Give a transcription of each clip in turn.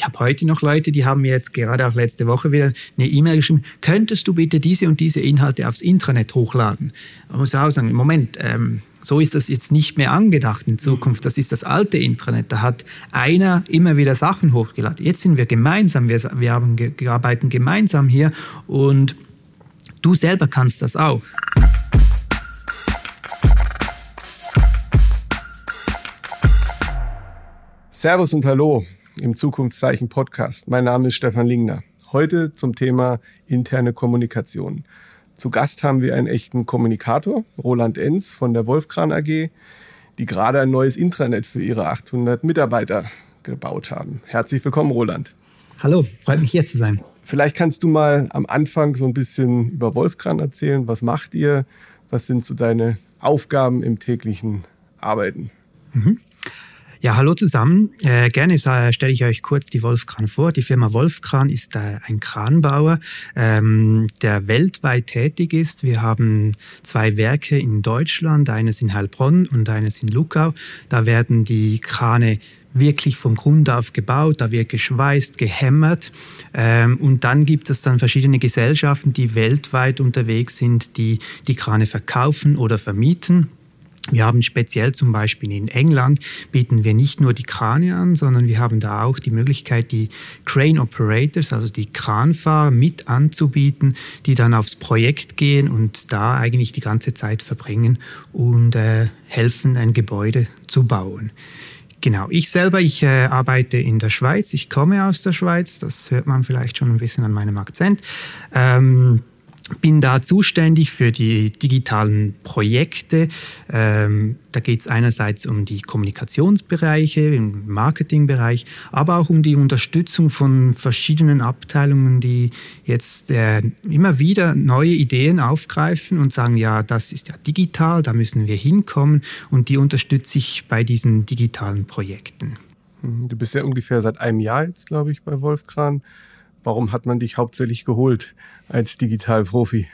ich habe heute noch Leute, die haben mir jetzt gerade auch letzte Woche wieder eine E-Mail geschrieben, könntest du bitte diese und diese Inhalte aufs Intranet hochladen? Man muss auch sagen, Moment, ähm, so ist das jetzt nicht mehr angedacht in Zukunft. Das ist das alte Intranet. Da hat einer immer wieder Sachen hochgeladen. Jetzt sind wir gemeinsam, wir, wir, haben, wir arbeiten gemeinsam hier und du selber kannst das auch. Servus und Hallo im Zukunftszeichen Podcast. Mein Name ist Stefan Lingner. Heute zum Thema interne Kommunikation. Zu Gast haben wir einen echten Kommunikator, Roland Enz von der Wolfkran AG, die gerade ein neues Intranet für ihre 800 Mitarbeiter gebaut haben. Herzlich willkommen, Roland. Hallo, freut mich hier zu sein. Vielleicht kannst du mal am Anfang so ein bisschen über Wolfkran erzählen. Was macht ihr? Was sind so deine Aufgaben im täglichen Arbeiten? Mhm. Ja, hallo zusammen. Äh, gerne stelle ich euch kurz die Wolfkran vor. Die Firma Wolfkran ist äh, ein Kranbauer, ähm, der weltweit tätig ist. Wir haben zwei Werke in Deutschland, eines in Heilbronn und eines in Luckau. Da werden die Krane wirklich vom Grund auf gebaut, da wird geschweißt, gehämmert ähm, und dann gibt es dann verschiedene Gesellschaften, die weltweit unterwegs sind, die die Krane verkaufen oder vermieten. Wir haben speziell zum Beispiel in England bieten wir nicht nur die Krane an, sondern wir haben da auch die Möglichkeit, die Crane Operators, also die Kranfahrer mit anzubieten, die dann aufs Projekt gehen und da eigentlich die ganze Zeit verbringen und äh, helfen, ein Gebäude zu bauen. Genau, ich selber, ich äh, arbeite in der Schweiz, ich komme aus der Schweiz, das hört man vielleicht schon ein bisschen an meinem Akzent. Ähm, bin da zuständig für die digitalen Projekte. Ähm, da geht es einerseits um die Kommunikationsbereiche, im Marketingbereich, aber auch um die Unterstützung von verschiedenen Abteilungen, die jetzt äh, immer wieder neue Ideen aufgreifen und sagen, ja, das ist ja digital, da müssen wir hinkommen und die unterstütze ich bei diesen digitalen Projekten. Du bist ja ungefähr seit einem Jahr jetzt, glaube ich, bei Wolfkran. Warum hat man dich hauptsächlich geholt als Digitalprofi?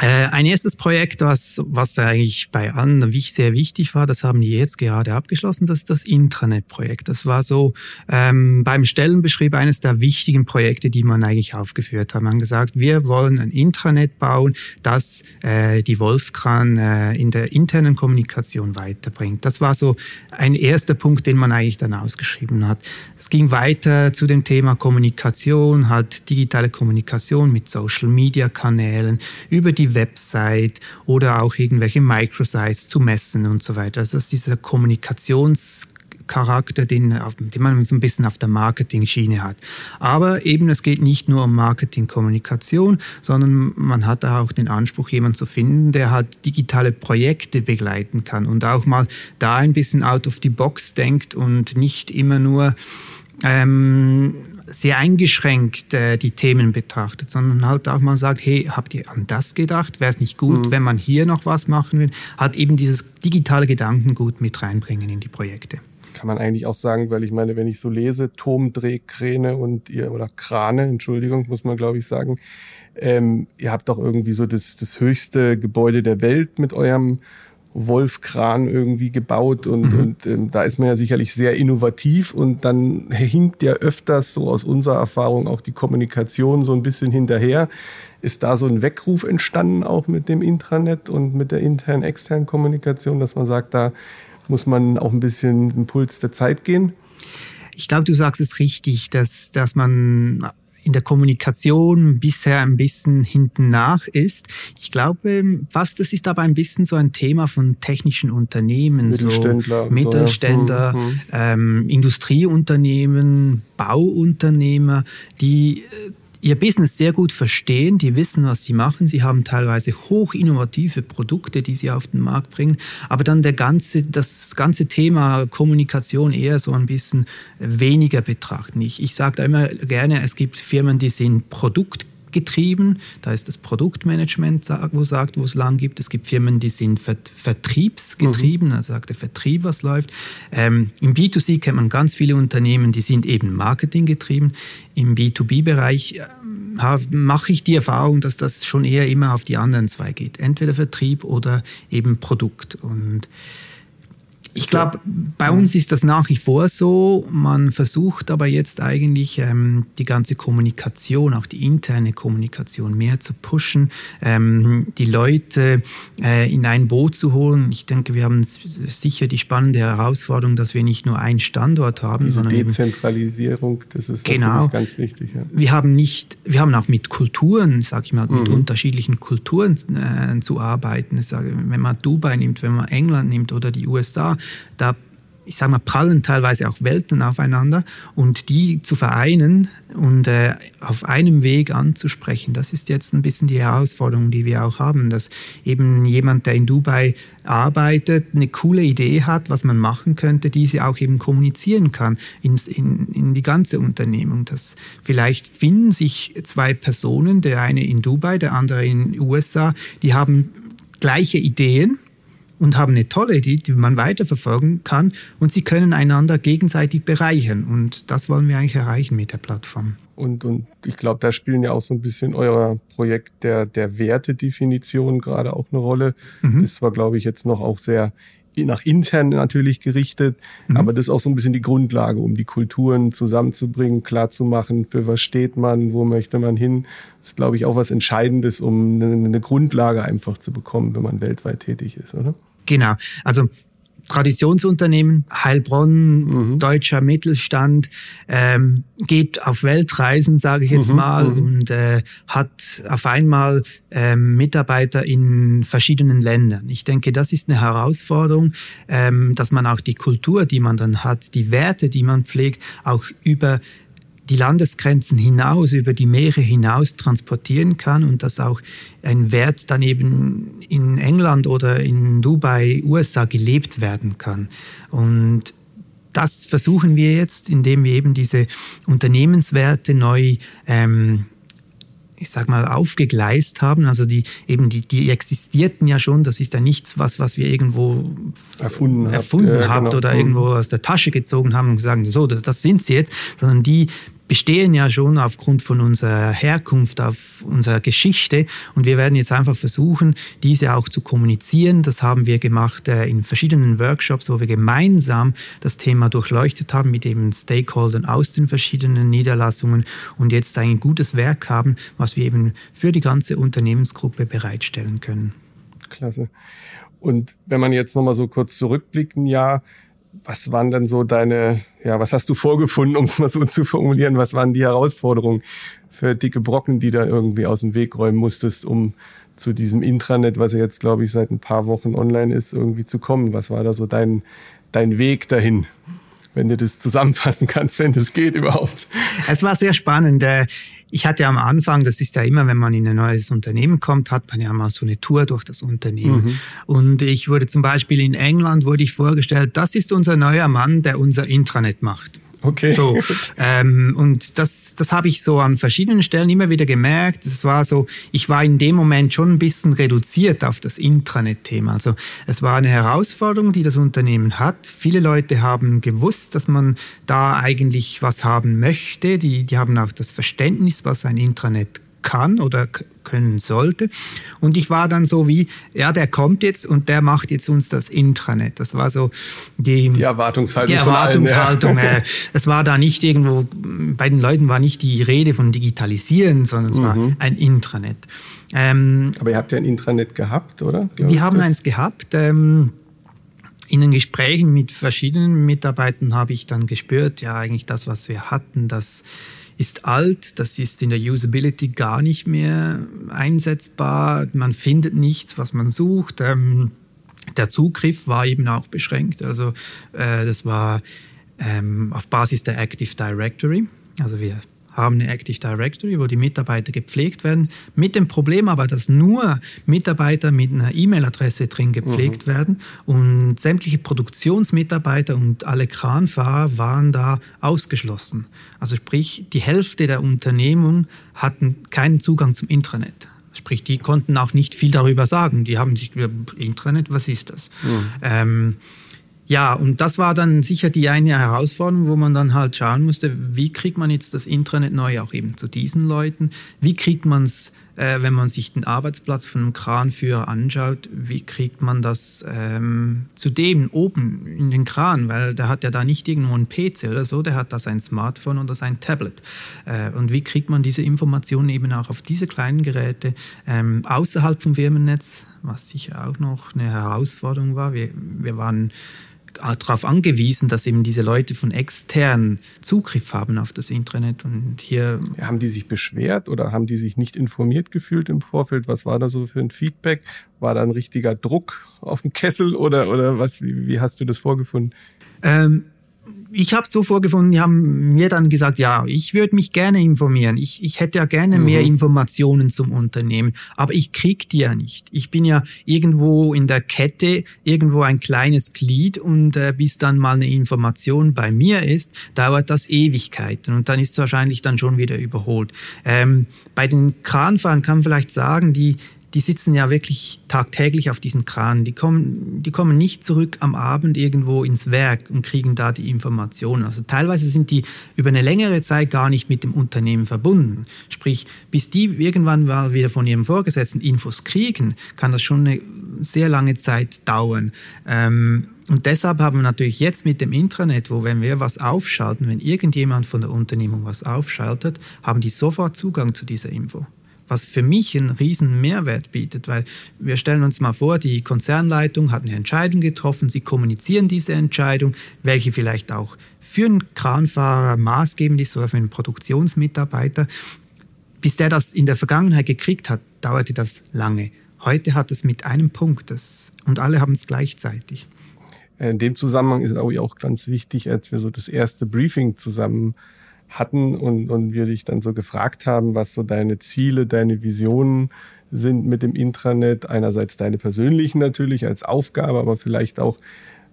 Äh, ein erstes Projekt, was, was eigentlich bei allen sehr wichtig war, das haben die jetzt gerade abgeschlossen, das ist das Intranet-Projekt. Das war so ähm, beim Stellenbeschrieb eines der wichtigen Projekte, die man eigentlich aufgeführt hat. Man hat gesagt, wir wollen ein Intranet bauen, das äh, die Wolfkran äh, in der internen Kommunikation weiterbringt. Das war so ein erster Punkt, den man eigentlich dann ausgeschrieben hat. Es ging weiter zu dem Thema Kommunikation, halt digitale Kommunikation mit Social-Media-Kanälen, über die Website oder auch irgendwelche Microsites zu messen und so weiter. Also das ist dieser Kommunikationscharakter, den, den man so ein bisschen auf der Marketing-Schiene hat. Aber eben, es geht nicht nur um Marketing-Kommunikation, sondern man hat auch den Anspruch, jemanden zu finden, der halt digitale Projekte begleiten kann und auch mal da ein bisschen out of the box denkt und nicht immer nur ähm, sehr eingeschränkt äh, die Themen betrachtet, sondern halt auch mal sagt, hey, habt ihr an das gedacht? Wäre es nicht gut, mhm. wenn man hier noch was machen will? Hat eben dieses digitale Gedankengut mit reinbringen in die Projekte. Kann man eigentlich auch sagen, weil ich meine, wenn ich so lese, Turmdrehkräne und ihr, oder Krane, Entschuldigung, muss man glaube ich sagen, ähm, ihr habt doch irgendwie so das, das höchste Gebäude der Welt mit eurem Wolfkran irgendwie gebaut und, mhm. und ähm, da ist man ja sicherlich sehr innovativ und dann hinkt ja öfters so aus unserer Erfahrung auch die Kommunikation so ein bisschen hinterher. Ist da so ein Weckruf entstanden auch mit dem Intranet und mit der internen, externen Kommunikation, dass man sagt, da muss man auch ein bisschen im Puls der Zeit gehen? Ich glaube, du sagst es richtig, dass, dass man in der Kommunikation bisher ein bisschen hinten nach ist. Ich glaube, was das ist aber ein bisschen so ein Thema von technischen Unternehmen, Mittelständler, so Mittelständler, so, ja. hm, hm. Ähm, Industrieunternehmen, Bauunternehmer, die äh, ihr Business sehr gut verstehen, die wissen, was sie machen, sie haben teilweise hoch innovative Produkte, die sie auf den Markt bringen, aber dann der ganze, das ganze Thema Kommunikation eher so ein bisschen weniger betrachten. Ich, ich sage da immer gerne, es gibt Firmen, die sind Produkt getrieben. Da ist das Produktmanagement, wo sagt, wo es lang gibt. Es gibt Firmen, die sind vertriebsgetrieben, mhm. also sagt der Vertrieb, was läuft. Ähm, Im B2C kennt man ganz viele Unternehmen, die sind eben marketinggetrieben. Im B2B-Bereich äh, mache ich die Erfahrung, dass das schon eher immer auf die anderen zwei geht. Entweder Vertrieb oder eben Produkt. Und Ich glaube, bei uns ist das nach wie vor so. Man versucht aber jetzt eigentlich ähm, die ganze Kommunikation, auch die interne Kommunikation mehr zu pushen, ähm, die Leute äh, in ein Boot zu holen. Ich denke, wir haben sicher die spannende Herausforderung, dass wir nicht nur einen Standort haben, Diese sondern Dezentralisierung, das ist genau, ganz wichtig. Ja. Wir haben nicht, wir haben auch mit Kulturen, sag ich mal, mit mhm. unterschiedlichen Kulturen äh, zu arbeiten. Sage, wenn man Dubai nimmt, wenn man England nimmt oder die USA, da ich sage mal, prallen teilweise auch Welten aufeinander und die zu vereinen und äh, auf einem Weg anzusprechen, das ist jetzt ein bisschen die Herausforderung, die wir auch haben, dass eben jemand, der in Dubai arbeitet, eine coole Idee hat, was man machen könnte, diese auch eben kommunizieren kann in, in, in die ganze Unternehmung. Dass vielleicht finden sich zwei Personen, der eine in Dubai, der andere in den USA, die haben gleiche Ideen, und haben eine tolle Idee, die man weiterverfolgen kann und sie können einander gegenseitig bereichern. Und das wollen wir eigentlich erreichen mit der Plattform. Und, und ich glaube, da spielen ja auch so ein bisschen euer Projekt der, der Wertedefinition gerade auch eine Rolle. Mhm. Ist zwar, glaube ich, jetzt noch auch sehr nach intern natürlich gerichtet, mhm. aber das ist auch so ein bisschen die Grundlage, um die Kulturen zusammenzubringen, klarzumachen, für was steht man, wo möchte man hin. Das ist, glaube ich, auch was Entscheidendes, um eine, eine Grundlage einfach zu bekommen, wenn man weltweit tätig ist, oder? Genau. Also Traditionsunternehmen, Heilbronn, mhm. deutscher Mittelstand, ähm, geht auf Weltreisen, sage ich jetzt mhm, mal, mhm. und äh, hat auf einmal ähm, Mitarbeiter in verschiedenen Ländern. Ich denke, das ist eine Herausforderung, ähm, dass man auch die Kultur, die man dann hat, die Werte, die man pflegt, auch über die Landesgrenzen hinaus, über die Meere hinaus transportieren kann und dass auch ein Wert dann eben in England oder in Dubai, USA gelebt werden kann. Und das versuchen wir jetzt, indem wir eben diese Unternehmenswerte neu ähm, ich sag mal, aufgegleist haben. Also die eben die, die existierten ja schon. Das ist ja nichts, was, was wir irgendwo erfunden, erfunden habt, habt genau. oder irgendwo mhm. aus der Tasche gezogen haben und gesagt, so, das sind sie jetzt, sondern die bestehen ja schon aufgrund von unserer Herkunft, auf unserer Geschichte. Und wir werden jetzt einfach versuchen, diese auch zu kommunizieren. Das haben wir gemacht äh, in verschiedenen Workshops, wo wir gemeinsam das Thema durchleuchtet haben mit eben Stakeholdern aus den verschiedenen Niederlassungen und jetzt ein gutes Werk haben, was wir eben für die ganze Unternehmensgruppe bereitstellen können. Klasse. Und wenn man jetzt nochmal so kurz zurückblickt, ein Jahr, was waren denn so deine, ja, was hast du vorgefunden, um es mal so zu formulieren? Was waren die Herausforderungen für dicke Brocken, die da irgendwie aus dem Weg räumen musstest, um zu diesem Intranet, was ja jetzt, glaube ich, seit ein paar Wochen online ist, irgendwie zu kommen? Was war da so dein, dein Weg dahin? Wenn du das zusammenfassen kannst, wenn das geht überhaupt. Es war sehr spannend. Äh, ich hatte am Anfang, das ist ja immer, wenn man in ein neues Unternehmen kommt, hat man ja mal so eine Tour durch das Unternehmen. Mhm. Und ich wurde zum Beispiel in England, wurde ich vorgestellt, das ist unser neuer Mann, der unser Intranet macht. Okay. So, ähm, und das, das habe ich so an verschiedenen Stellen immer wieder gemerkt. Es war so, ich war in dem Moment schon ein bisschen reduziert auf das Intranet-Thema. Also es war eine Herausforderung, die das Unternehmen hat. Viele Leute haben gewusst, dass man da eigentlich was haben möchte. Die, die haben auch das Verständnis, was ein Intranet kann oder können sollte. Und ich war dann so wie, ja, der kommt jetzt und der macht jetzt uns das Intranet. Das war so die, die Erwartungshaltung. Die Erwartungshaltung. Allen, ja. es war da nicht irgendwo, bei den Leuten war nicht die Rede von Digitalisieren, sondern es mhm. war ein Intranet. Ähm, Aber ihr habt ja ein Intranet gehabt, oder? Glaub wir haben das? eins gehabt. Ähm, in den Gesprächen mit verschiedenen Mitarbeitern habe ich dann gespürt, ja, eigentlich das, was wir hatten, das ist alt, das ist in der Usability gar nicht mehr einsetzbar, man findet nichts, was man sucht. Ähm, der Zugriff war eben auch beschränkt, also äh, das war ähm, auf Basis der Active Directory. Also wir haben eine Active Directory, wo die Mitarbeiter gepflegt werden. Mit dem Problem aber, dass nur Mitarbeiter mit einer E-Mail-Adresse drin gepflegt mhm. werden und sämtliche Produktionsmitarbeiter und alle Kranfahrer waren da ausgeschlossen. Also sprich, die Hälfte der Unternehmung hatten keinen Zugang zum Intranet. Sprich, die konnten auch nicht viel darüber sagen. Die haben sich über Intranet, was ist das? Mhm. Ähm, Ja, und das war dann sicher die eine Herausforderung, wo man dann halt schauen musste, wie kriegt man jetzt das Intranet neu auch eben zu diesen Leuten? Wie kriegt man es, äh, wenn man sich den Arbeitsplatz von einem Kranführer anschaut, wie kriegt man das ähm, zu dem oben in den Kran? Weil der hat ja da nicht irgendwo einen PC oder so, der hat da sein Smartphone oder sein Tablet. Äh, und wie kriegt man diese Informationen eben auch auf diese kleinen Geräte ähm, außerhalb vom Firmennetz? Was sicher auch noch eine Herausforderung war. Wir, wir waren darauf angewiesen, dass eben diese Leute von extern Zugriff haben auf das Internet und hier. Haben die sich beschwert oder haben die sich nicht informiert gefühlt im Vorfeld? Was war da so für ein Feedback? War da ein richtiger Druck auf dem Kessel oder, oder was? Wie, wie hast du das vorgefunden? Ähm, ich habe es so vorgefunden, die haben mir dann gesagt, ja, ich würde mich gerne informieren. Ich, ich hätte ja gerne mhm. mehr Informationen zum Unternehmen, aber ich krieg die ja nicht. Ich bin ja irgendwo in der Kette, irgendwo ein kleines Glied und äh, bis dann mal eine Information bei mir ist, dauert das Ewigkeiten und dann ist es wahrscheinlich dann schon wieder überholt. Ähm, bei den Kranfahrern kann man vielleicht sagen, die die sitzen ja wirklich tagtäglich auf diesen Kranen. Die kommen, die kommen nicht zurück am Abend irgendwo ins Werk und kriegen da die Informationen. Also teilweise sind die über eine längere Zeit gar nicht mit dem Unternehmen verbunden. Sprich, bis die irgendwann mal wieder von ihrem Vorgesetzten Infos kriegen, kann das schon eine sehr lange Zeit dauern. Ähm, und deshalb haben wir natürlich jetzt mit dem Intranet, wo wenn wir was aufschalten, wenn irgendjemand von der Unternehmung was aufschaltet, haben die sofort Zugang zu dieser Info was für mich einen riesen Mehrwert bietet, weil wir stellen uns mal vor, die Konzernleitung hat eine Entscheidung getroffen, sie kommunizieren diese Entscheidung, welche vielleicht auch für einen Kranfahrer maßgebend ist oder für einen Produktionsmitarbeiter. Bis der das in der Vergangenheit gekriegt hat, dauerte das lange. Heute hat es mit einem Punkt das, und alle haben es gleichzeitig. In dem Zusammenhang ist auch ganz wichtig, als wir so das erste Briefing zusammen hatten und, und wir dich dann so gefragt haben, was so deine Ziele, deine Visionen sind mit dem Intranet. Einerseits deine persönlichen natürlich als Aufgabe, aber vielleicht auch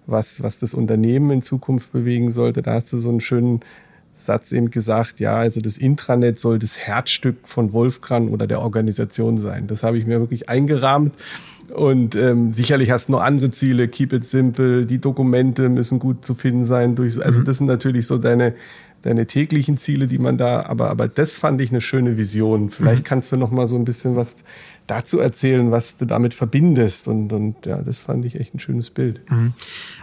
was, was das Unternehmen in Zukunft bewegen sollte. Da hast du so einen schönen Satz eben gesagt, ja, also das Intranet soll das Herzstück von Wolfgang oder der Organisation sein. Das habe ich mir wirklich eingerahmt. Und ähm, sicherlich hast du noch andere Ziele, keep it simple, die Dokumente müssen gut zu finden sein. Durch, also mhm. das sind natürlich so deine, deine täglichen Ziele, die man da, aber, aber das fand ich eine schöne Vision. Vielleicht mhm. kannst du noch mal so ein bisschen was dazu erzählen, was du damit verbindest. Und, und ja, das fand ich echt ein schönes Bild. Mhm.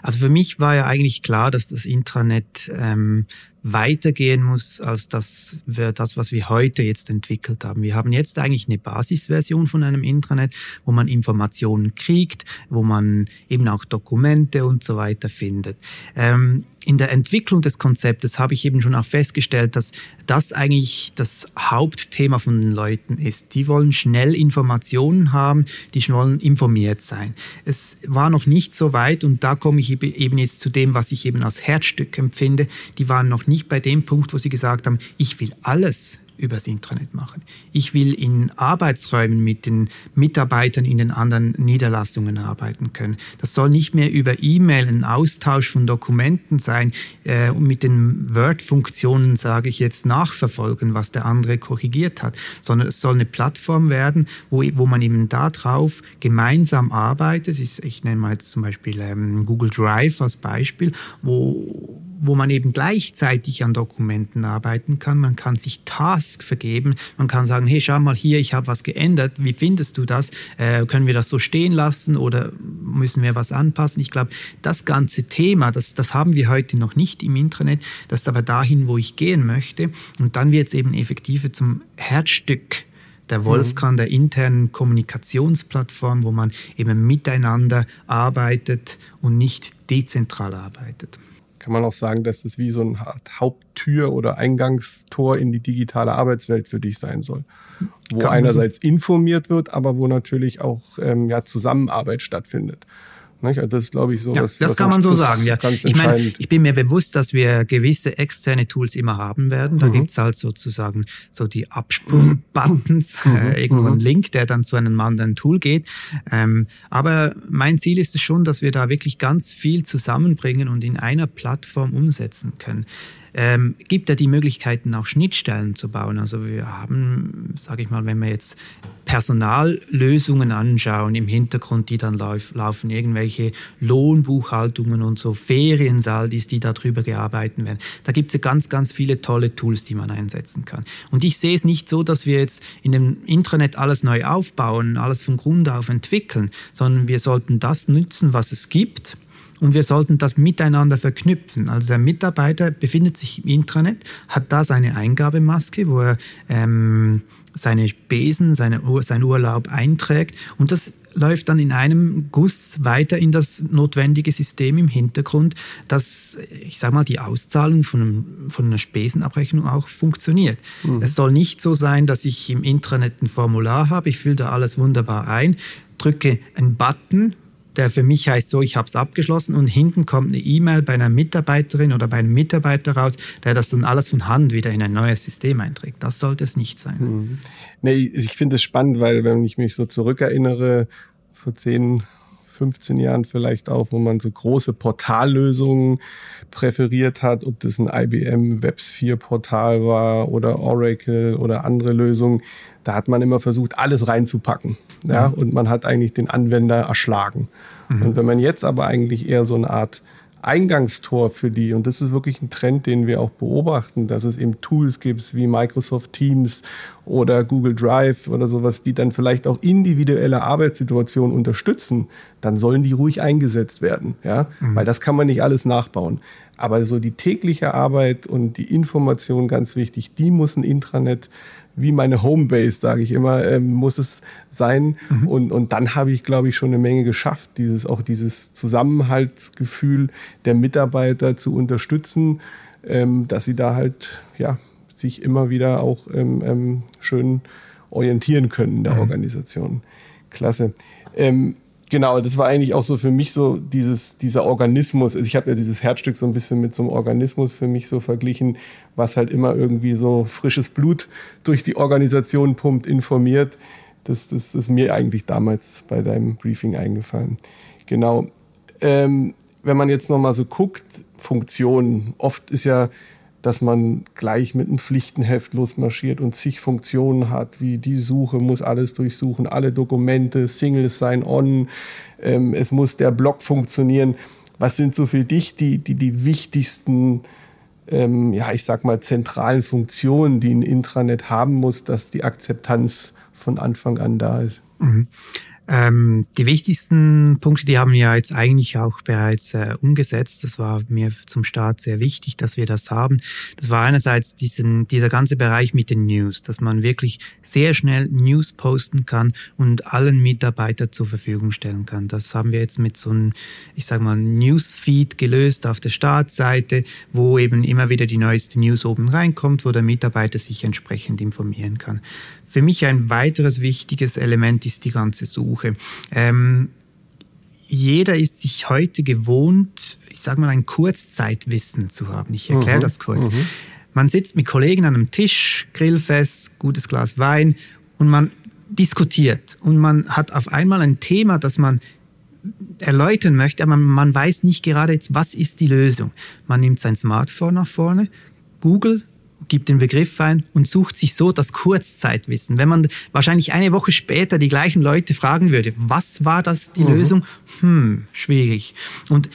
Also für mich war ja eigentlich klar, dass das Intranet ähm, weitergehen muss als das, das, was wir heute jetzt entwickelt haben. Wir haben jetzt eigentlich eine Basisversion von einem Intranet, wo man Informationen kriegt, wo man eben auch Dokumente und so weiter findet. Ähm, in der Entwicklung des Konzeptes habe ich eben schon auch festgestellt, dass das eigentlich das Hauptthema von den Leuten ist. Die wollen schnell Informationen haben, die wollen informiert sein. Es war noch nicht so weit und da komme ich eben jetzt zu dem, was ich eben als Herzstück empfinde. Die waren noch nicht nicht bei dem Punkt, wo sie gesagt haben, ich will alles übers Intranet machen. Ich will in Arbeitsräumen mit den Mitarbeitern in den anderen Niederlassungen arbeiten können. Das soll nicht mehr über E-Mail ein Austausch von Dokumenten sein äh, und mit den Word-Funktionen, sage ich jetzt, nachverfolgen, was der andere korrigiert hat, sondern es soll eine Plattform werden, wo, wo man eben darauf gemeinsam arbeitet. Ich, ich nenne mal jetzt zum Beispiel ähm, Google Drive als Beispiel, wo wo man eben gleichzeitig an Dokumenten arbeiten kann. Man kann sich Tasks vergeben. Man kann sagen, hey, schau mal hier, ich habe was geändert. Wie findest du das? Äh, können wir das so stehen lassen oder müssen wir was anpassen? Ich glaube, das ganze Thema, das, das haben wir heute noch nicht im Internet. Das ist aber dahin, wo ich gehen möchte. Und dann wird es eben effektiver zum Herzstück der mhm. Wolfgang, der internen Kommunikationsplattform, wo man eben miteinander arbeitet und nicht dezentral arbeitet kann man auch sagen, dass es wie so ein Haupttür oder Eingangstor in die digitale Arbeitswelt für dich sein soll. Wo kann einerseits informiert wird, aber wo natürlich auch ähm, ja, Zusammenarbeit stattfindet. Also das glaube ich so. Ja, was, das was kann man so sagen, ja. Ich meine, ich bin mir bewusst, dass wir gewisse externe Tools immer haben werden. Da mhm. gibt's halt sozusagen so die Absprung-Buttons, mhm. äh, irgendwo mhm. ein Link, der dann zu einem anderen Tool geht. Ähm, aber mein Ziel ist es schon, dass wir da wirklich ganz viel zusammenbringen und in einer Plattform umsetzen können ähm, gibt ja die Möglichkeiten, auch Schnittstellen zu bauen. Also wir haben, sage ich mal, wenn wir jetzt Personallösungen anschauen im Hintergrund, die dann lauf, laufen, irgendwelche Lohnbuchhaltungen und so, Feriensaldis, die darüber gearbeitet werden. Da gibt es ganz, ganz viele tolle Tools, die man einsetzen kann. Und ich sehe es nicht so, dass wir jetzt in dem Intranet alles neu aufbauen, alles von Grund auf entwickeln, sondern wir sollten das nützen, was es gibt und wir sollten das miteinander verknüpfen. Also der Mitarbeiter befindet sich im Intranet, hat da seine Eingabemaske, wo er ähm, seine Spesen, seine, sein Urlaub einträgt und das läuft dann in einem Guss weiter in das notwendige System im Hintergrund, dass, ich sage mal, die Auszahlung von, einem, von einer Spesenabrechnung auch funktioniert. Mhm. Es soll nicht so sein, dass ich im Intranet ein Formular habe, ich fülle da alles wunderbar ein, drücke einen Button der für mich heißt so, ich habe es abgeschlossen und hinten kommt eine E-Mail bei einer Mitarbeiterin oder bei einem Mitarbeiter raus, der das dann alles von Hand wieder in ein neues System einträgt. Das sollte es nicht sein. Mhm. Nee, ich finde es spannend, weil wenn ich mich so zurückerinnere, vor zehn, 15 Jahren vielleicht auch, wo man so große Portallösungen präferiert hat, ob das ein IBM WebSphere Portal war oder Oracle oder andere Lösungen, da hat man immer versucht, alles reinzupacken. Ja, mhm. und man hat eigentlich den Anwender erschlagen. Mhm. Und wenn man jetzt aber eigentlich eher so eine Art Eingangstor für die, und das ist wirklich ein Trend, den wir auch beobachten, dass es eben Tools gibt wie Microsoft Teams oder Google Drive oder sowas, die dann vielleicht auch individuelle Arbeitssituationen unterstützen, dann sollen die ruhig eingesetzt werden, ja, mhm. weil das kann man nicht alles nachbauen. Aber so die tägliche Arbeit und die Information ganz wichtig, die muss ein Intranet wie meine Homebase, sage ich immer, ähm, muss es sein. Mhm. Und, und dann habe ich, glaube ich, schon eine Menge geschafft, dieses auch dieses Zusammenhaltsgefühl der Mitarbeiter zu unterstützen, ähm, dass sie da halt ja sich immer wieder auch ähm, ähm schön orientieren können in der mhm. Organisation. Klasse. Ähm, Genau, das war eigentlich auch so für mich so dieses, dieser Organismus. Also ich habe ja dieses Herzstück so ein bisschen mit so einem Organismus für mich so verglichen, was halt immer irgendwie so frisches Blut durch die Organisation pumpt, informiert. Das, das ist mir eigentlich damals bei deinem Briefing eingefallen. Genau. Ähm, wenn man jetzt nochmal so guckt, Funktionen. Oft ist ja dass man gleich mit einem Pflichtenheft losmarschiert und zig Funktionen hat, wie die Suche muss alles durchsuchen, alle Dokumente, Single Sign-On, ähm, es muss der Blog funktionieren. Was sind so für dich die, die, die wichtigsten, ähm, ja, ich sag mal, zentralen Funktionen, die ein Intranet haben muss, dass die Akzeptanz von Anfang an da ist? Mhm. Ähm, die wichtigsten Punkte, die haben wir jetzt eigentlich auch bereits äh, umgesetzt. Das war mir zum Start sehr wichtig, dass wir das haben. Das war einerseits diesen, dieser ganze Bereich mit den News, dass man wirklich sehr schnell News posten kann und allen Mitarbeitern zur Verfügung stellen kann. Das haben wir jetzt mit so einem, ich sage mal, Newsfeed gelöst auf der Startseite, wo eben immer wieder die neueste News oben reinkommt, wo der Mitarbeiter sich entsprechend informieren kann. Für mich ein weiteres wichtiges Element ist die ganze Suche. Ähm, jeder ist sich heute gewohnt, ich sage mal, ein Kurzzeitwissen zu haben. Ich erkläre mhm, das kurz. Mhm. Man sitzt mit Kollegen an einem Tisch, Grillfest, gutes Glas Wein und man diskutiert und man hat auf einmal ein Thema, das man erläutern möchte, aber man weiß nicht gerade jetzt, was ist die Lösung. Man nimmt sein Smartphone nach vorne, Google gibt den Begriff ein und sucht sich so das Kurzzeitwissen. Wenn man wahrscheinlich eine Woche später die gleichen Leute fragen würde, was war das die mhm. Lösung? Hm, schwierig. Und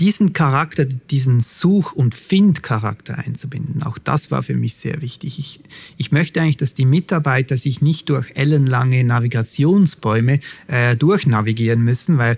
diesen Charakter, diesen Such- und Find-Charakter einzubinden, auch das war für mich sehr wichtig. Ich, ich möchte eigentlich, dass die Mitarbeiter sich nicht durch ellenlange Navigationsbäume äh, durchnavigieren müssen, weil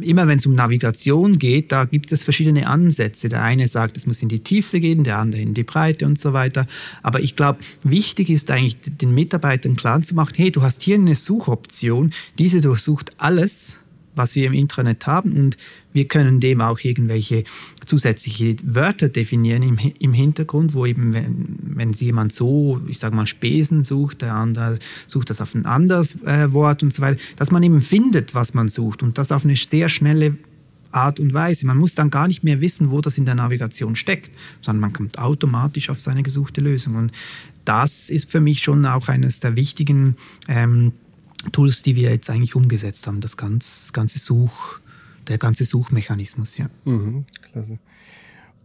immer wenn es um Navigation geht, da gibt es verschiedene Ansätze. Der eine sagt, es muss in die Tiefe gehen, der andere in die Breite und so weiter. Aber ich glaube, wichtig ist eigentlich den Mitarbeitern klar zu machen, hey, du hast hier eine Suchoption, diese durchsucht alles, was wir im Intranet haben und wir können dem auch irgendwelche zusätzliche Wörter definieren im, im Hintergrund, wo eben, wenn, wenn jemand so, ich sage mal, Spesen sucht, der andere sucht das auf ein anderes äh, Wort und so weiter, dass man eben findet, was man sucht und das auf eine sehr schnelle Art und Weise. Man muss dann gar nicht mehr wissen, wo das in der Navigation steckt, sondern man kommt automatisch auf seine gesuchte Lösung. Und das ist für mich schon auch eines der wichtigen ähm, Tools, die wir jetzt eigentlich umgesetzt haben, das ganze, ganze Such, der ganze Suchmechanismus, ja. Mhm, klasse.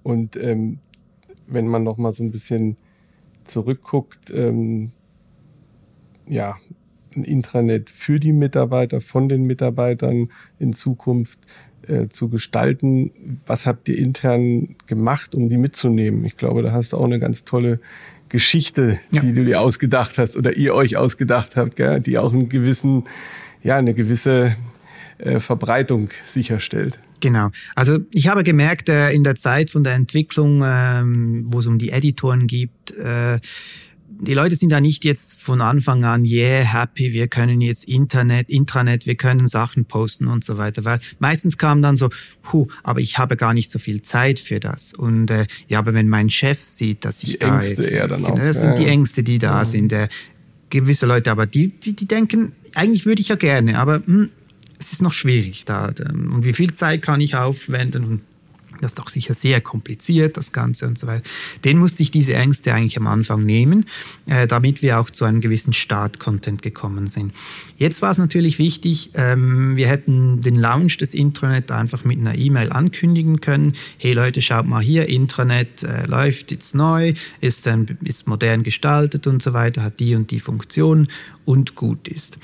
Und ähm, wenn man noch mal so ein bisschen zurückguckt, ähm, ja, ein Intranet für die Mitarbeiter, von den Mitarbeitern in Zukunft äh, zu gestalten. Was habt ihr intern gemacht, um die mitzunehmen? Ich glaube, da hast du auch eine ganz tolle Geschichte, ja. die du dir ausgedacht hast oder ihr euch ausgedacht habt, gell? die auch einen gewissen, ja, eine gewisse äh, Verbreitung sicherstellt. Genau. Also ich habe gemerkt, äh, in der Zeit von der Entwicklung, ähm, wo es um die Editoren gibt, äh, die Leute sind da nicht jetzt von Anfang an, yeah, happy, wir können jetzt Internet, Intranet, wir können Sachen posten und so weiter. Weil meistens kam dann so, hu, aber ich habe gar nicht so viel Zeit für das. Und äh, ja, aber wenn mein Chef sieht, dass ich die da Ängste jetzt, eher dann genau, auch. das sind Ja, die ja. Ängste, die da Mhm. sind. Äh, gewisse Leute, aber die, die, die denken, eigentlich würde ich ja gerne, aber hm, es ist noch schwierig da. Und wie viel Zeit kann ich aufwenden? Und das ist doch sicher sehr kompliziert, das Ganze und so weiter. Den musste ich diese Ängste eigentlich am Anfang nehmen, äh, damit wir auch zu einem gewissen Start-Content gekommen sind. Jetzt war es natürlich wichtig, ähm, wir hätten den Launch des Intranet einfach mit einer E-Mail ankündigen können. Hey Leute, schaut mal hier, Intranet äh, läuft jetzt neu, ist, ähm, ist modern gestaltet und so weiter, hat die und die Funktion und gut ist.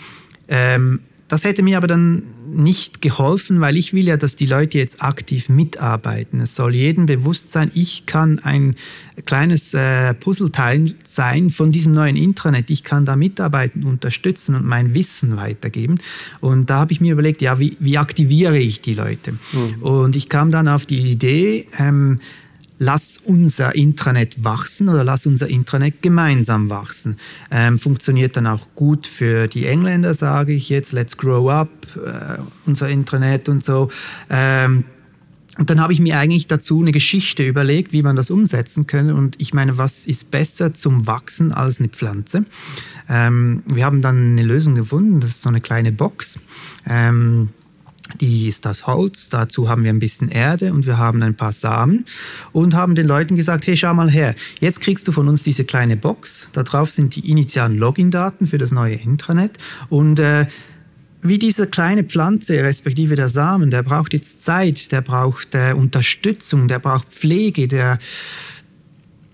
Ähm, das hätte mir aber dann nicht geholfen, weil ich will ja, dass die Leute jetzt aktiv mitarbeiten. Es soll jedem bewusst sein, ich kann ein kleines äh, Puzzleteil sein von diesem neuen Intranet. Ich kann da mitarbeiten, unterstützen und mein Wissen weitergeben. Und da habe ich mir überlegt, ja, wie, wie aktiviere ich die Leute? Und ich kam dann auf die Idee, ähm, lass unser Intranet wachsen oder lass unser Intranet gemeinsam wachsen. Ähm, funktioniert dann auch gut für die Engländer, sage ich jetzt, let's grow up, äh, unser Intranet und so. Ähm, und dann habe ich mir eigentlich dazu eine Geschichte überlegt, wie man das umsetzen könnte. Und ich meine, was ist besser zum Wachsen als eine Pflanze? Ähm, wir haben dann eine Lösung gefunden, das ist so eine kleine Box. Ähm, die ist das Holz, dazu haben wir ein bisschen Erde und wir haben ein paar Samen und haben den Leuten gesagt, hey, schau mal her, jetzt kriegst du von uns diese kleine Box, da drauf sind die initialen Login-Daten für das neue Intranet und äh, wie diese kleine Pflanze, respektive der Samen, der braucht jetzt Zeit, der braucht äh, Unterstützung, der braucht Pflege, der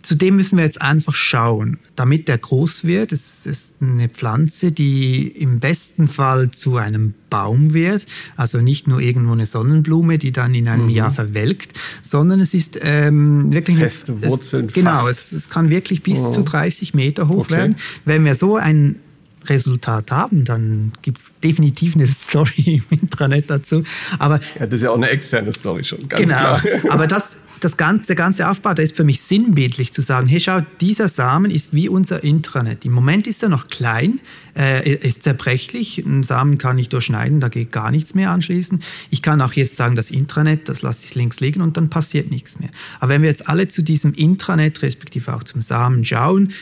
Zudem müssen wir jetzt einfach schauen, damit der groß wird. Es ist eine Pflanze, die im besten Fall zu einem Baum wird. Also nicht nur irgendwo eine Sonnenblume, die dann in einem Mhm. Jahr verwelkt, sondern es ist ähm, wirklich Feste eine, Wurzeln Es, genau, es, es kann wirklich bis Oh. zu 30 Meter hoch Okay. werden. Wenn wir so ein Resultat haben, dann gibt es definitiv eine Story im Intranet dazu. Aber Ja, das ist ja auch eine externe Story schon, ganz genau. klar. Aber das, das ganze, der ganze Aufbau, der ist für mich sinnbildlich zu sagen, hey, schau, dieser Samen ist wie unser Intranet. Im Moment ist er noch klein, äh, ist zerbrechlich. Einen Samen kann ich durchschneiden, da geht gar nichts mehr anschließen. Ich kann auch jetzt sagen, das Intranet, das lasse ich links liegen und dann passiert nichts mehr. Aber wenn wir jetzt alle zu diesem Intranet, respektive auch zum Samen schauen,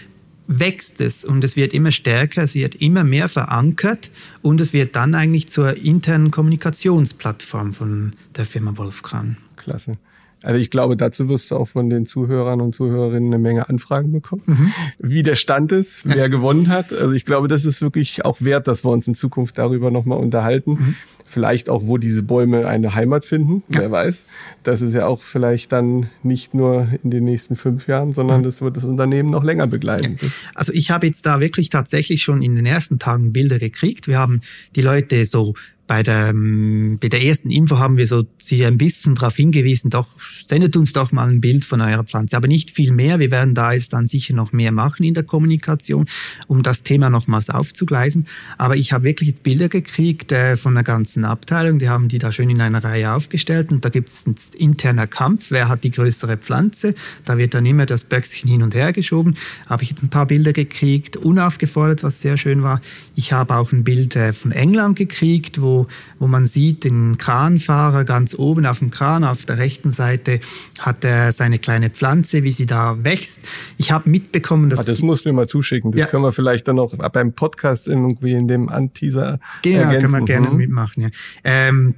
wächst es und es wird immer stärker, es wird immer mehr verankert und es wird dann eigentlich zur internen Kommunikationsplattform von der Firma Wolfkran. Klasse. Also ich glaube, dazu wirst du auch von den Zuhörern und Zuhörerinnen eine Menge Anfragen bekommen, Mhm. wie der Stand ist, wer gewonnen hat. Also ich glaube, das ist wirklich auch wert, dass wir uns in Zukunft darüber nochmal unterhalten. Mhm. Vielleicht auch, wo diese Bäume eine Heimat finden, wer weiß. Das ist ja auch vielleicht dann nicht nur in den nächsten fünf Jahren, sondern das wird das Unternehmen noch länger begleiten. Das, Also ich habe jetzt da wirklich tatsächlich schon in den ersten Tagen Bilder gekriegt. Wir haben die Leute so bei der, ähm, bei der ersten Info haben wir so sie ein bisschen darauf hingewiesen, doch sendet uns doch mal ein Bild von eurer Pflanze, aber nicht viel mehr. Wir werden da jetzt dann sicher noch mehr machen in der Kommunikation, um das Thema nochmals aufzugleisen. Aber ich habe wirklich Bilder gekriegt äh, von der ganzen Abteilung, die haben die da schön in einer Reihe aufgestellt und da gibt es einen interner Kampf, wer hat die größere Pflanze. Da wird dann immer das Böckchen hin und her geschoben. Habe ich jetzt ein paar Bilder gekriegt, unaufgefordert, was sehr schön war. Ich habe auch ein Bild äh, von England gekriegt, wo, wo man sieht, den Kranfahrer ganz oben auf dem Kran, auf der rechten Seite hat er seine kleine Pflanze, wie sie da wächst. Ich habe mitbekommen, dass ah, das muss mir mal zuschicken. Das Ja. können wir vielleicht dann noch beim Podcast irgendwie in dem Anteaser Genau, ergänzen. können wir gerne Mhm. mitmachen. Ja. Ähm,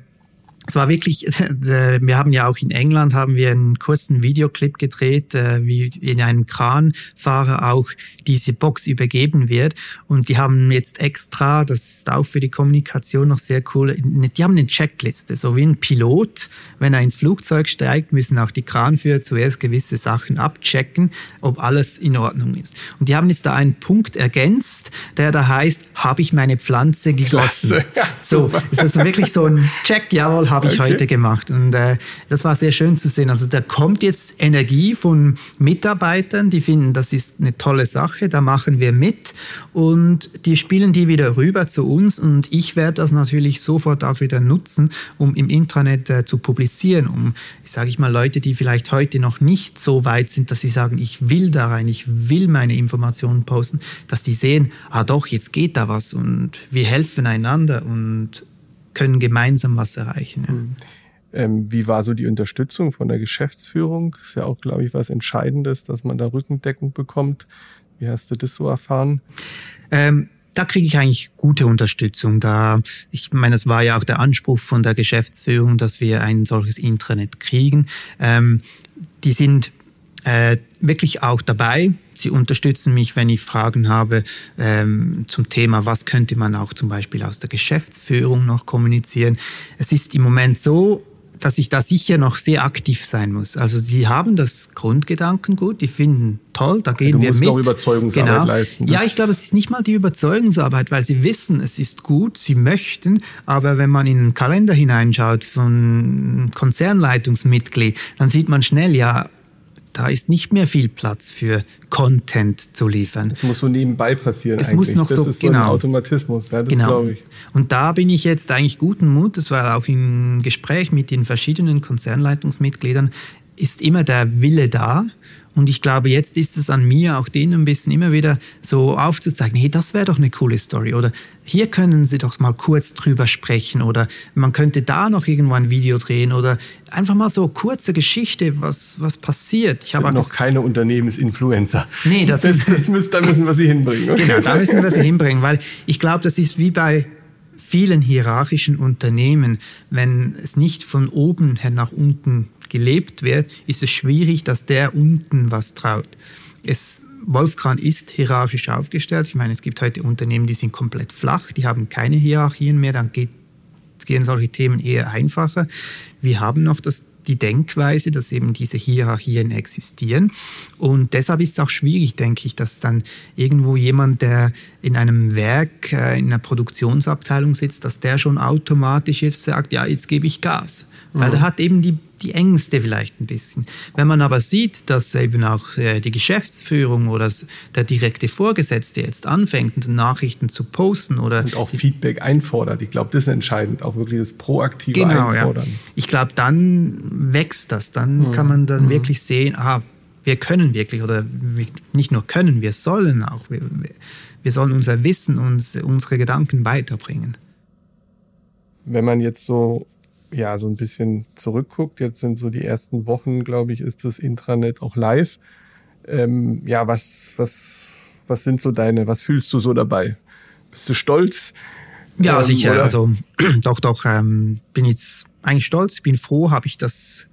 es war wirklich, wir haben ja auch in England haben wir einen kurzen Videoclip gedreht, äh, wie in einem Kranfahrer auch diese Box übergeben wird. Und die haben jetzt extra, das ist auch für die Kommunikation noch sehr cool, die haben eine Checkliste, so wie ein Pilot. Wenn er ins Flugzeug steigt, müssen auch die Kranführer zuerst gewisse Sachen abchecken, ob alles in Ordnung ist. Und die haben jetzt da einen Punkt ergänzt, der da heißt, habe ich meine Pflanze gegossen? Ja, so, ist das wirklich so ein Check? Jawohl, habe ich okay. heute gemacht. Und äh, das war sehr schön zu sehen. Also da kommt jetzt Energie von Mitarbeitern, die finden, das ist eine tolle Sache, da machen wir mit und die spielen die wieder rüber zu uns und ich werde das natürlich sofort auch wieder nutzen, um im Intranet äh, zu publizieren, um, ich sage ich mal, Leute, die vielleicht heute noch nicht so weit sind, dass sie sagen, ich will da rein, ich will meine Informationen posten, dass die sehen, ah doch, jetzt geht da was und wir helfen einander und können gemeinsam was erreichen. Ja. Mhm. Ähm, wie war so die Unterstützung von der Geschäftsführung? Ist ja auch, glaube ich, was Entscheidendes, dass man da Rückendeckung bekommt. Wie hast du das so erfahren? Ähm, da kriege ich eigentlich gute Unterstützung. Da, ich meine, es war ja auch der Anspruch von der Geschäftsführung, dass wir ein solches Intranet kriegen. Ähm, die sind äh, wirklich auch dabei. Sie unterstützen mich, wenn ich Fragen habe ähm, zum Thema, was könnte man auch zum Beispiel aus der Geschäftsführung noch kommunizieren. Es ist im Moment so, dass ich da sicher noch sehr aktiv sein muss. Also sie haben das Grundgedankengut, die finden toll, da gehen du wir musst mit. Noch Überzeugungsarbeit genau. leisten. Ja, ich glaube, es ist nicht mal die Überzeugungsarbeit, weil sie wissen, es ist gut, sie möchten, aber wenn man in den Kalender hineinschaut von Konzernleitungsmitglied, dann sieht man schnell, ja, da ist nicht mehr viel Platz für Content zu liefern. Das muss so nebenbei passieren. Das eigentlich. muss noch das so, ist genau. so ein Automatismus, ja, das genau. glaube ich. Und da bin ich jetzt eigentlich guten Mut, das war auch im Gespräch mit den verschiedenen Konzernleitungsmitgliedern, ist immer der Wille da, und ich glaube, jetzt ist es an mir, auch denen ein bisschen immer wieder so aufzuzeigen, hey, das wäre doch eine coole Story. Oder hier können Sie doch mal kurz drüber sprechen. Oder man könnte da noch irgendwo ein Video drehen. Oder einfach mal so kurze Geschichte, was, was passiert. Ich habe noch keine Unternehmensinfluencer. Nee, das, das, ist, das müssen, da müssen wir sie hinbringen. Okay? Genau, da müssen wir sie hinbringen. Weil ich glaube, das ist wie bei vielen hierarchischen Unternehmen, wenn es nicht von oben her nach unten gelebt wird, ist es schwierig, dass der unten was traut. Es, Wolfkran ist hierarchisch aufgestellt. Ich meine, es gibt heute Unternehmen, die sind komplett flach, die haben keine Hierarchien mehr, dann geht, gehen solche Themen eher einfacher. Wir haben noch das die Denkweise, dass eben diese Hierarchien existieren. Und deshalb ist es auch schwierig, denke ich, dass dann irgendwo jemand, der in einem Werk, äh, in einer Produktionsabteilung sitzt, dass der schon automatisch jetzt sagt, ja, jetzt gebe ich Gas. Weil mhm. der hat eben die, die Ängste vielleicht ein bisschen. Wenn man aber sieht, dass eben auch äh, die Geschäftsführung oder der direkte Vorgesetzte jetzt anfängt, Nachrichten zu posten oder. Und auch Feedback einfordert. Ich glaube, das ist entscheidend, auch wirklich das proaktive genau, Einfordern. Ja. Ich glaube, dann wächst das. Dann mhm. kann man dann mhm. wirklich sehen, aha, wir können wirklich, oder nicht nur können, wir sollen auch. Wir, wir sollen unser Wissen und unsere Gedanken weiterbringen. Wenn man jetzt so ja so ein bisschen zurückguckt, jetzt sind so die ersten Wochen, glaube ich, ist das Intranet auch live. Ähm, ja, was, was, was sind so deine, was fühlst du so dabei? Bist du stolz? Ja, ähm, sicher. Oder? Also doch, doch, ähm, bin jetzt eigentlich stolz, bin froh, habe ich das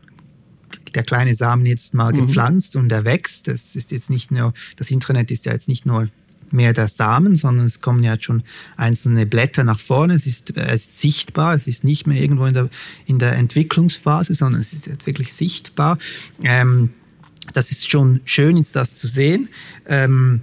der kleine Samen jetzt mal mhm. gepflanzt und er wächst. Das ist jetzt nicht nur, das Intranet ist ja jetzt nicht nur mehr der Samen, sondern es kommen ja schon einzelne Blätter nach vorne. Es ist, äh, es ist sichtbar, es ist nicht mehr irgendwo in der, in der Entwicklungsphase, sondern es ist jetzt wirklich sichtbar. Ähm, das ist schon schön, jetzt das zu sehen. Ähm,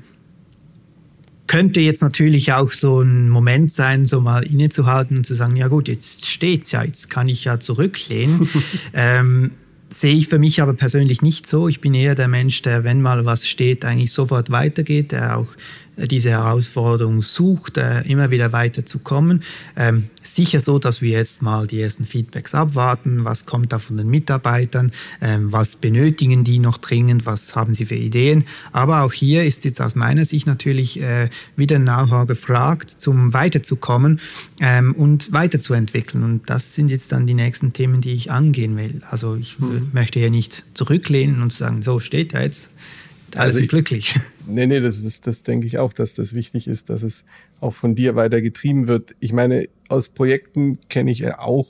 könnte jetzt natürlich auch so ein Moment sein, so mal innezuhalten und zu sagen, ja gut, jetzt steht's ja, jetzt kann ich ja zurücklehnen. ähm, sehe ich für mich aber persönlich nicht so. Ich bin eher der Mensch, der, wenn mal was steht, eigentlich sofort weitergeht, der auch diese Herausforderung sucht, äh, immer wieder weiterzukommen. Ähm, sicher so, dass wir jetzt mal die ersten Feedbacks abwarten. Was kommt da von den Mitarbeitern? Ähm, was benötigen die noch dringend? Was haben sie für Ideen? Aber auch hier ist jetzt aus meiner Sicht natürlich äh, wieder Know-how gefragt, zum weiterzukommen ähm, und weiterzuentwickeln. Und das sind jetzt dann die nächsten Themen, die ich angehen will. Also ich hm. möchte hier nicht zurücklehnen und sagen, so steht da jetzt alle also sind glücklich. Nee, nee, das ist, das denke ich auch, dass das wichtig ist, dass es auch von dir weiter getrieben wird. Ich meine, aus Projekten kenne ich ja auch,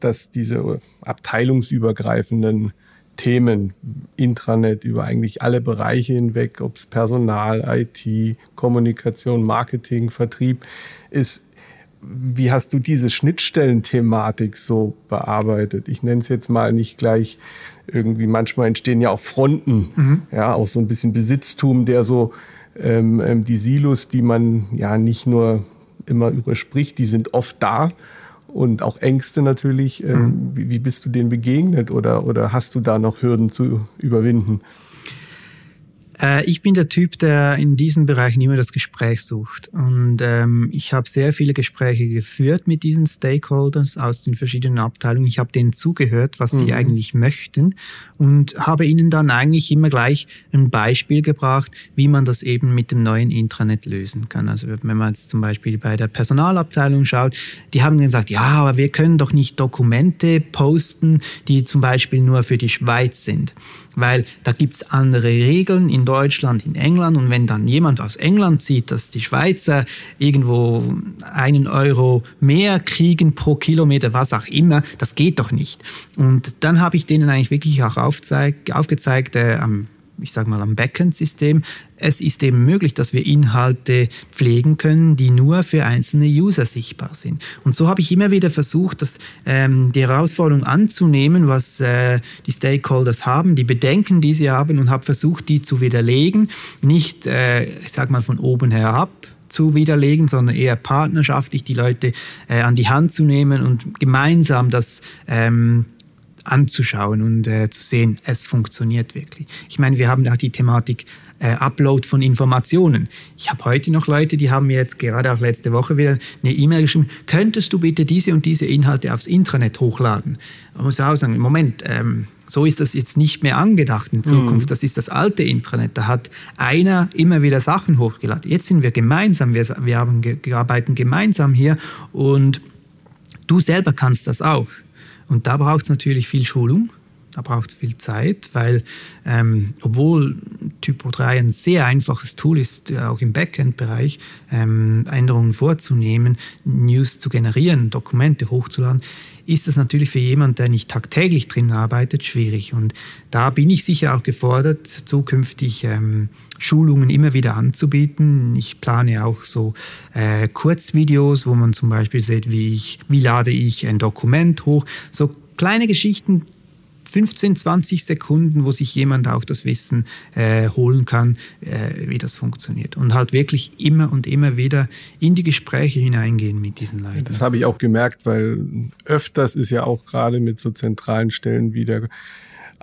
dass diese abteilungsübergreifenden Themen, Intranet über eigentlich alle Bereiche hinweg, ob es Personal, IT, Kommunikation, Marketing, Vertrieb ist. Wie hast du diese Schnittstellenthematik so bearbeitet? Ich nenne es jetzt mal nicht gleich irgendwie, manchmal entstehen ja auch Fronten, mhm. ja, auch so ein bisschen Besitztum, der so ähm, ähm die Silos, die man ja nicht nur immer überspricht, die sind oft da und auch Ängste natürlich. Ähm, mhm. Wie, wie, bist du denen begegnet oder, oder hast du da noch Hürden zu überwinden? Äh, ich bin der Typ, der in diesen Bereichen immer das Gespräch sucht. Und ähm, ich habe sehr viele Gespräche geführt mit diesen Stakeholders aus den verschiedenen Abteilungen. Ich habe denen zugehört, was mhm. die eigentlich möchten und habe ihnen dann eigentlich immer gleich ein Beispiel gebracht, wie man das eben mit dem neuen Intranet lösen kann. Also wenn man jetzt zum Beispiel bei der Personalabteilung schaut, die haben gesagt, ja, aber wir können doch nicht Dokumente posten, die zum Beispiel nur für die Schweiz sind weil da gibt's andere Regeln in Deutschland, in England und wenn dann jemand aus England sieht, dass die Schweizer irgendwo einen Euro mehr kriegen pro Kilometer, was auch immer, das geht doch nicht. Und dann habe ich denen eigentlich wirklich auch aufgezeigt, äh, am ich sage mal, am Backend-System. Es ist eben möglich, dass wir Inhalte pflegen können, die nur für einzelne User sichtbar sind. Und so habe ich immer wieder versucht, dass, ähm, die Herausforderung anzunehmen, was äh, die Stakeholders haben, die Bedenken, die sie haben, und habe versucht, die zu widerlegen. Nicht, äh, ich sage mal, von oben herab, zu widerlegen, sondern eher partnerschaftlich die Leute äh, an die Hand zu nehmen und gemeinsam das ähm, anzuschauen und äh, zu sehen, es funktioniert wirklich. Ich meine, wir haben auch die Thematik äh, Upload von Informationen. Ich habe heute noch Leute, die haben mir jetzt gerade auch letzte Woche wieder eine E-Mail geschrieben, könntest du bitte diese und diese Inhalte aufs Intranet hochladen? Man muss auch sagen, Moment, ähm, so ist das jetzt nicht mehr angedacht in Zukunft. Mhm. Das ist das alte Intranet. Da hat einer immer wieder Sachen hochgeladen. Jetzt sind wir gemeinsam, wir, wir, haben, wir arbeiten gemeinsam hier und du selber kannst das auch. Und da braucht es natürlich viel Schulung, da braucht es viel Zeit, weil ähm, obwohl Typo 3 ein sehr einfaches Tool ist, auch im Backend-Bereich, ähm, Änderungen vorzunehmen, News zu generieren, Dokumente hochzuladen, ist das natürlich für jemanden, der nicht tagtäglich drin arbeitet, schwierig. Und da bin ich sicher auch gefordert, zukünftig ähm, Schulungen immer wieder anzubieten. Ich plane auch so äh, Kurzvideos, wo man zum Beispiel sieht, wie, ich, wie lade ich ein Dokument hoch. So kleine Geschichten, 15, 20 Sekunden, wo sich jemand auch das Wissen äh, holen kann, äh, wie das funktioniert. Und halt wirklich immer und immer wieder in die Gespräche hineingehen mit diesen Leuten. Das habe ich auch gemerkt, weil öfters ist ja auch gerade mit so zentralen Stellen wie der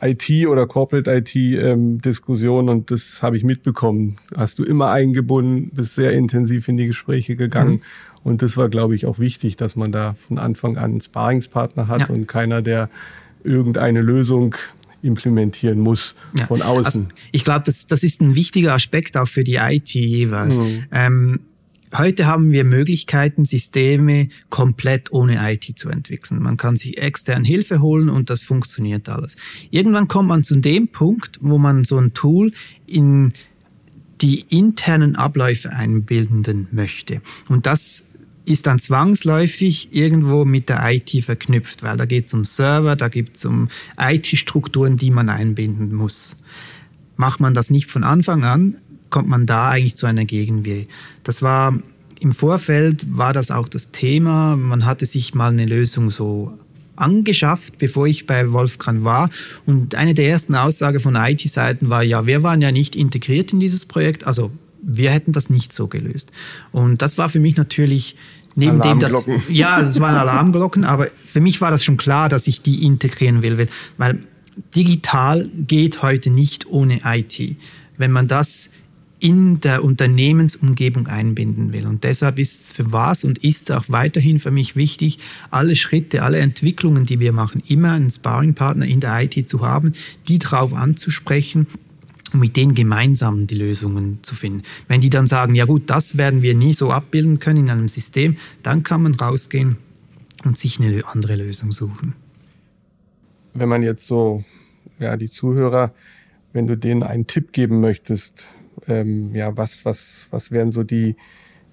IT oder Corporate IT ähm, Diskussion und das habe ich mitbekommen. Hast du immer eingebunden, bist sehr intensiv in die Gespräche gegangen. Mhm. Und das war, glaube ich, auch wichtig, dass man da von Anfang an einen Sparingspartner hat ja. und keiner, der irgendeine Lösung implementieren muss ja. von außen. Also ich glaube, das, das ist ein wichtiger Aspekt auch für die IT jeweils. Mhm. Ähm, heute haben wir Möglichkeiten, Systeme komplett ohne IT zu entwickeln. Man kann sich extern Hilfe holen und das funktioniert alles. Irgendwann kommt man zu dem Punkt, wo man so ein Tool in die internen Abläufe einbilden möchte. Und das ist dann zwangsläufig irgendwo mit der IT verknüpft, weil da geht es um Server, da geht es um IT-Strukturen, die man einbinden muss. Macht man das nicht von Anfang an, kommt man da eigentlich zu einer Gegenwehr. Das war im Vorfeld war das auch das Thema. Man hatte sich mal eine Lösung so angeschafft, bevor ich bei Wolfgang war. Und eine der ersten Aussagen von IT-Seiten war, ja, wir waren ja nicht integriert in dieses Projekt, also wir hätten das nicht so gelöst. Und das war für mich natürlich neben dem das ja, das waren Alarmglocken, aber für mich war das schon klar, dass ich die integrieren will, weil digital geht heute nicht ohne IT. Wenn man das in der Unternehmensumgebung einbinden will. Und deshalb ist es für was und ist es auch weiterhin für mich wichtig, alle Schritte, alle Entwicklungen, die wir machen, immer einen Sparringpartner in der IT zu haben, die darauf anzusprechen um mit denen gemeinsam die Lösungen zu finden. Wenn die dann sagen, ja gut, das werden wir nie so abbilden können in einem System, dann kann man rausgehen und sich eine andere Lösung suchen. Wenn man jetzt so, ja, die Zuhörer, wenn du denen einen Tipp geben möchtest, ähm, ja, was, was, was wären so die,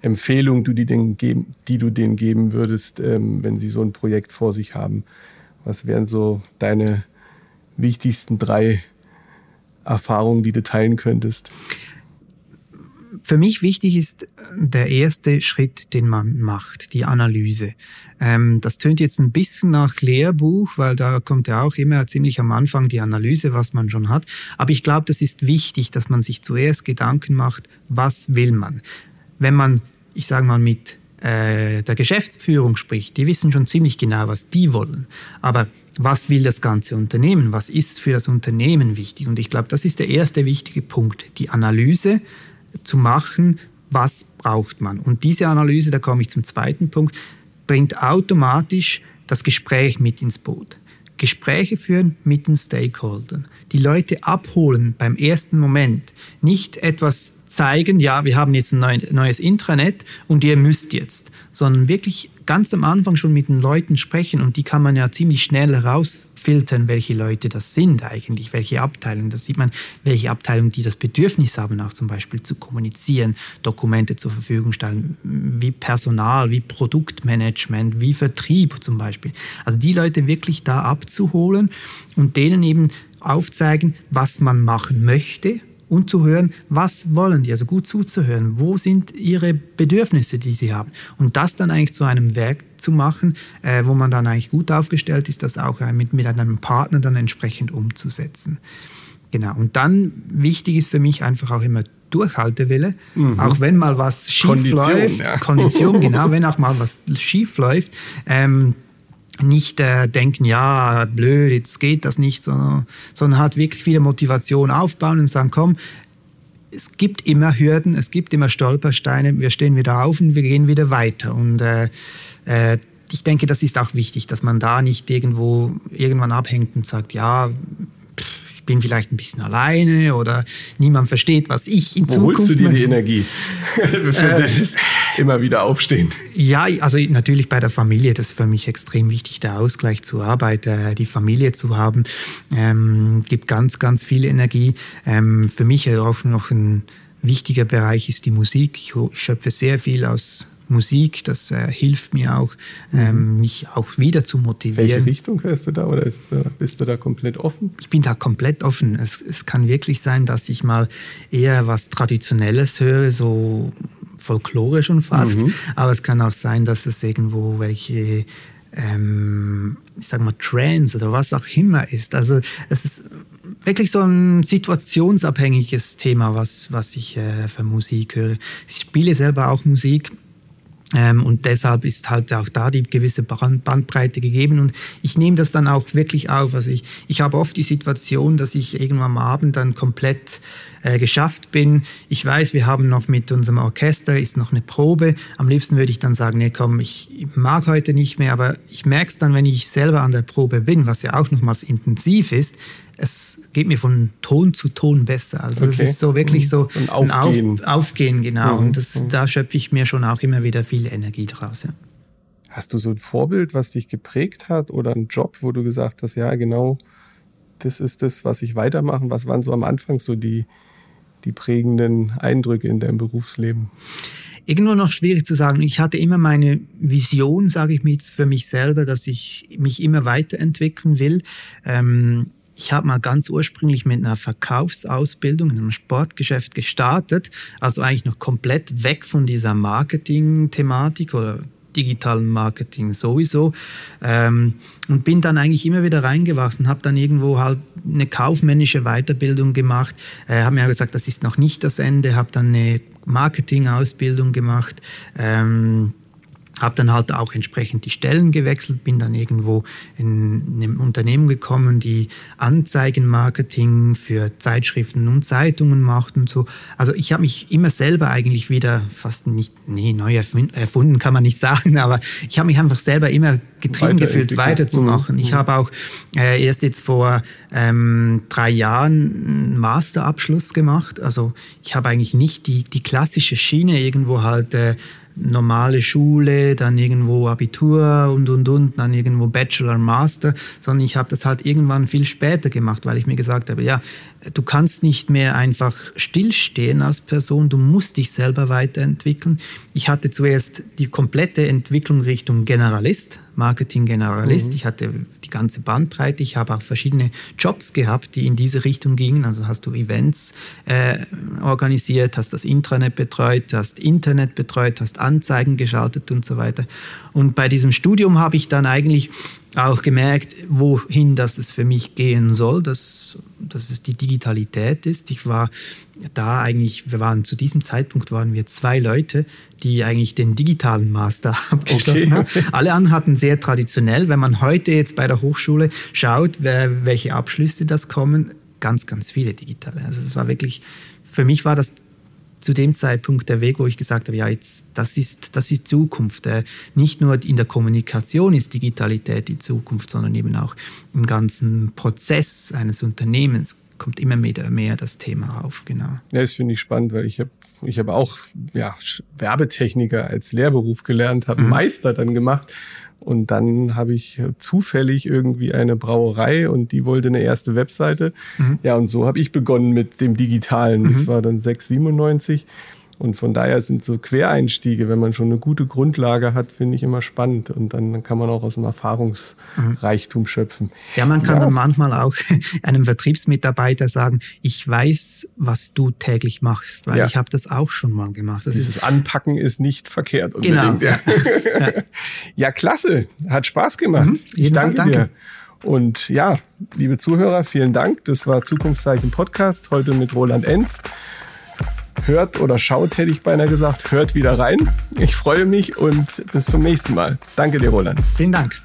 Empfehlung, du die, den geben, die du denen geben würdest, ähm, wenn sie so ein Projekt vor sich haben? Was wären so deine wichtigsten drei Erfahrungen, die du teilen könntest? Für mich wichtig ist der erste Schritt, den man macht, die Analyse. Ähm, das tönt jetzt ein bisschen nach Lehrbuch, weil da kommt ja auch immer ziemlich am Anfang die Analyse, was man schon hat. Aber ich glaube, das ist wichtig, dass man sich zuerst Gedanken macht, was will man. Wenn man, ich sage mal, mit äh, der Geschäftsführung spricht, die wissen schon ziemlich genau, was die wollen. Aber was will das ganze Unternehmen? Was ist für das Unternehmen wichtig? Und ich glaube, das ist der erste wichtige Punkt, die Analyse zu machen, was braucht man. Und diese Analyse, da komme ich zum zweiten Punkt, bringt automatisch das Gespräch mit ins Boot. Gespräche führen mit den Stakeholdern. Die Leute abholen beim ersten Moment. Nicht etwas zeigen, ja, wir haben jetzt ein neues Intranet und ihr müsst jetzt, sondern wirklich ganz am Anfang schon mit den Leuten sprechen und die kann man ja ziemlich schnell herausfiltern, welche Leute das sind eigentlich, welche Abteilung. Da sieht man, welche Abteilungen, die das Bedürfnis haben, auch zum Beispiel zu kommunizieren, Dokumente zur Verfügung stellen, wie Personal, wie Produktmanagement, wie Vertrieb zum Beispiel. Also die Leute wirklich da abzuholen und denen eben aufzeigen, was man machen möchte und zu hören, was wollen die, also gut zuzuhören, wo sind ihre Bedürfnisse, die sie haben. Und das dann eigentlich zu einem Werk zu machen, äh, wo man dann eigentlich gut aufgestellt ist, das auch äh, mit, mit einem Partner dann entsprechend umzusetzen. Genau. Und dann wichtig ist für mich einfach auch immer Durchhaltewille, mhm. auch wenn mal was schief Kondition, läuft, ja. Kondition, genau, wenn auch mal was schief läuft, ähm, nicht äh, denken, ja, blöd, jetzt geht das nicht, sondern, sondern halt wirklich wieder Motivation aufbauen und sagen, komm, es gibt immer Hürden, es gibt immer Stolpersteine, wir stehen wieder auf und wir gehen wieder weiter. Und äh, äh, ich denke, das ist auch wichtig, dass man da nicht irgendwo irgendwann abhängt und sagt, ja, ich bin vielleicht ein bisschen alleine oder niemand versteht, was ich in Wo Zukunft holst du dir die Energie für äh, das immer wieder aufstehen? Ja, also natürlich bei der Familie, das ist für mich extrem wichtig, der Ausgleich zur Arbeit, äh, die Familie zu haben, ähm, gibt ganz, ganz viel Energie. Ähm, für mich auch noch ein wichtiger Bereich ist die Musik. Ich schöpfe sehr viel aus Musik, das äh, hilft mir auch, ähm, mhm. mich auch wieder zu motivieren. Welche Richtung hörst du da oder ist, äh, bist du da komplett offen? Ich bin da komplett offen. Es, es kann wirklich sein, dass ich mal eher was Traditionelles höre, so Folklore schon fast. Mhm. Aber es kann auch sein, dass es irgendwo welche ähm, ich sag mal, Trance oder was auch immer ist. Also es ist wirklich so ein situationsabhängiges Thema, was, was ich äh, für Musik höre. Ich spiele selber auch Musik und deshalb ist halt auch da die gewisse Bandbreite gegeben. Und ich nehme das dann auch wirklich auf. Also ich, ich habe oft die Situation, dass ich irgendwann am Abend dann komplett äh, geschafft bin. Ich weiß, wir haben noch mit unserem Orchester, ist noch eine Probe. Am liebsten würde ich dann sagen, nee, komm, ich mag heute nicht mehr. Aber ich merke es dann, wenn ich selber an der Probe bin, was ja auch nochmals intensiv ist, es geht mir von Ton zu Ton besser. Also es ist so wirklich so ein Aufgehen. Auf, Aufgehen, genau. Mhm. Und das, mhm. da schöpfe ich mir schon auch immer wieder viel Energie draus. Ja. Hast du so ein Vorbild, was dich geprägt hat oder einen Job, wo du gesagt hast, ja genau, das ist das, was ich weitermachen? Was waren so am Anfang so die, die prägenden Eindrücke in deinem Berufsleben? irgendwo noch schwierig zu sagen. Ich hatte immer meine Vision, sage ich mir jetzt für mich selber, dass ich mich immer weiterentwickeln will. Ähm, ich habe mal ganz ursprünglich mit einer Verkaufsausbildung in einem Sportgeschäft gestartet, also eigentlich noch komplett weg von dieser Marketing-Thematik oder digitalen Marketing sowieso ähm, und bin dann eigentlich immer wieder reingewachsen, habe dann irgendwo halt eine kaufmännische Weiterbildung gemacht, äh, habe mir gesagt, das ist noch nicht das Ende, habe dann eine Marketing-Ausbildung gemacht. Ähm, habe dann halt auch entsprechend die Stellen gewechselt, bin dann irgendwo in einem Unternehmen gekommen, die Anzeigenmarketing für Zeitschriften und Zeitungen macht und so. Also ich habe mich immer selber eigentlich wieder fast nicht, nee, neu erfunden kann man nicht sagen, aber ich habe mich einfach selber immer getrieben gefühlt, weiterzumachen. Ich mhm. habe auch äh, erst jetzt vor ähm, drei Jahren einen Masterabschluss gemacht. Also ich habe eigentlich nicht die, die klassische Schiene irgendwo halt äh, normale Schule, dann irgendwo Abitur und und und, dann irgendwo Bachelor, Master, sondern ich habe das halt irgendwann viel später gemacht, weil ich mir gesagt habe, ja, du kannst nicht mehr einfach stillstehen als Person, du musst dich selber weiterentwickeln. Ich hatte zuerst die komplette Entwicklung Richtung Generalist, Marketing-Generalist. Mhm. Ich hatte die ganze Bandbreite. Ich habe auch verschiedene Jobs gehabt, die in diese Richtung gingen. Also hast du Events äh, organisiert, hast das Intranet betreut, hast Internet betreut, hast Anzeigen geschaltet und so weiter. Und bei diesem Studium habe ich dann eigentlich auch gemerkt, wohin das es für mich gehen soll, dass, dass es die Digitalität ist. Ich war da eigentlich, wir waren zu diesem Zeitpunkt waren wir zwei Leute, die eigentlich den digitalen Master abgeschlossen okay. haben. Alle anderen hatten sehr traditionell. Wenn man heute jetzt bei der Hochschule schaut, wer, welche Abschlüsse das kommen, ganz, ganz viele digitale. Also es war wirklich, für mich war das zu dem Zeitpunkt der Weg, wo ich gesagt habe, ja, jetzt, das ist, das ist Zukunft. Äh, nicht nur in der Kommunikation ist Digitalität die Zukunft, sondern eben auch im ganzen Prozess eines Unternehmens kommt immer mehr, mehr das Thema auf, genau. Ja, das finde ich spannend, weil ich habe ich habe auch ja, Werbetechniker als Lehrberuf gelernt, habe mhm. Meister dann gemacht und dann habe ich zufällig irgendwie eine Brauerei und die wollte eine erste Webseite. Mhm. Ja, und so habe ich begonnen mit dem Digitalen. Mhm. Das war dann 697. Und von daher sind so Quereinstiege, wenn man schon eine gute Grundlage hat, finde ich immer spannend. Und dann kann man auch aus dem Erfahrungsreichtum schöpfen. Ja, man kann ja. dann manchmal auch einem Vertriebsmitarbeiter sagen, ich weiß, was du täglich machst, weil ja. ich habe das auch schon mal gemacht. Das Dieses ist, Anpacken ist nicht verkehrt unbedingt. Genau. Ja. ja. klasse. Hat Spaß gemacht. Mhm. Ich danke, danke dir. Und ja, liebe Zuhörer, vielen Dank. Das war Zukunftszeichen Podcast, heute mit Roland Enz hört oder schaut, hätte ich beinahe gesagt, hört wieder rein. Ich freue mich und bis zum nächsten Mal. Danke dir, Roland. Vielen Dank.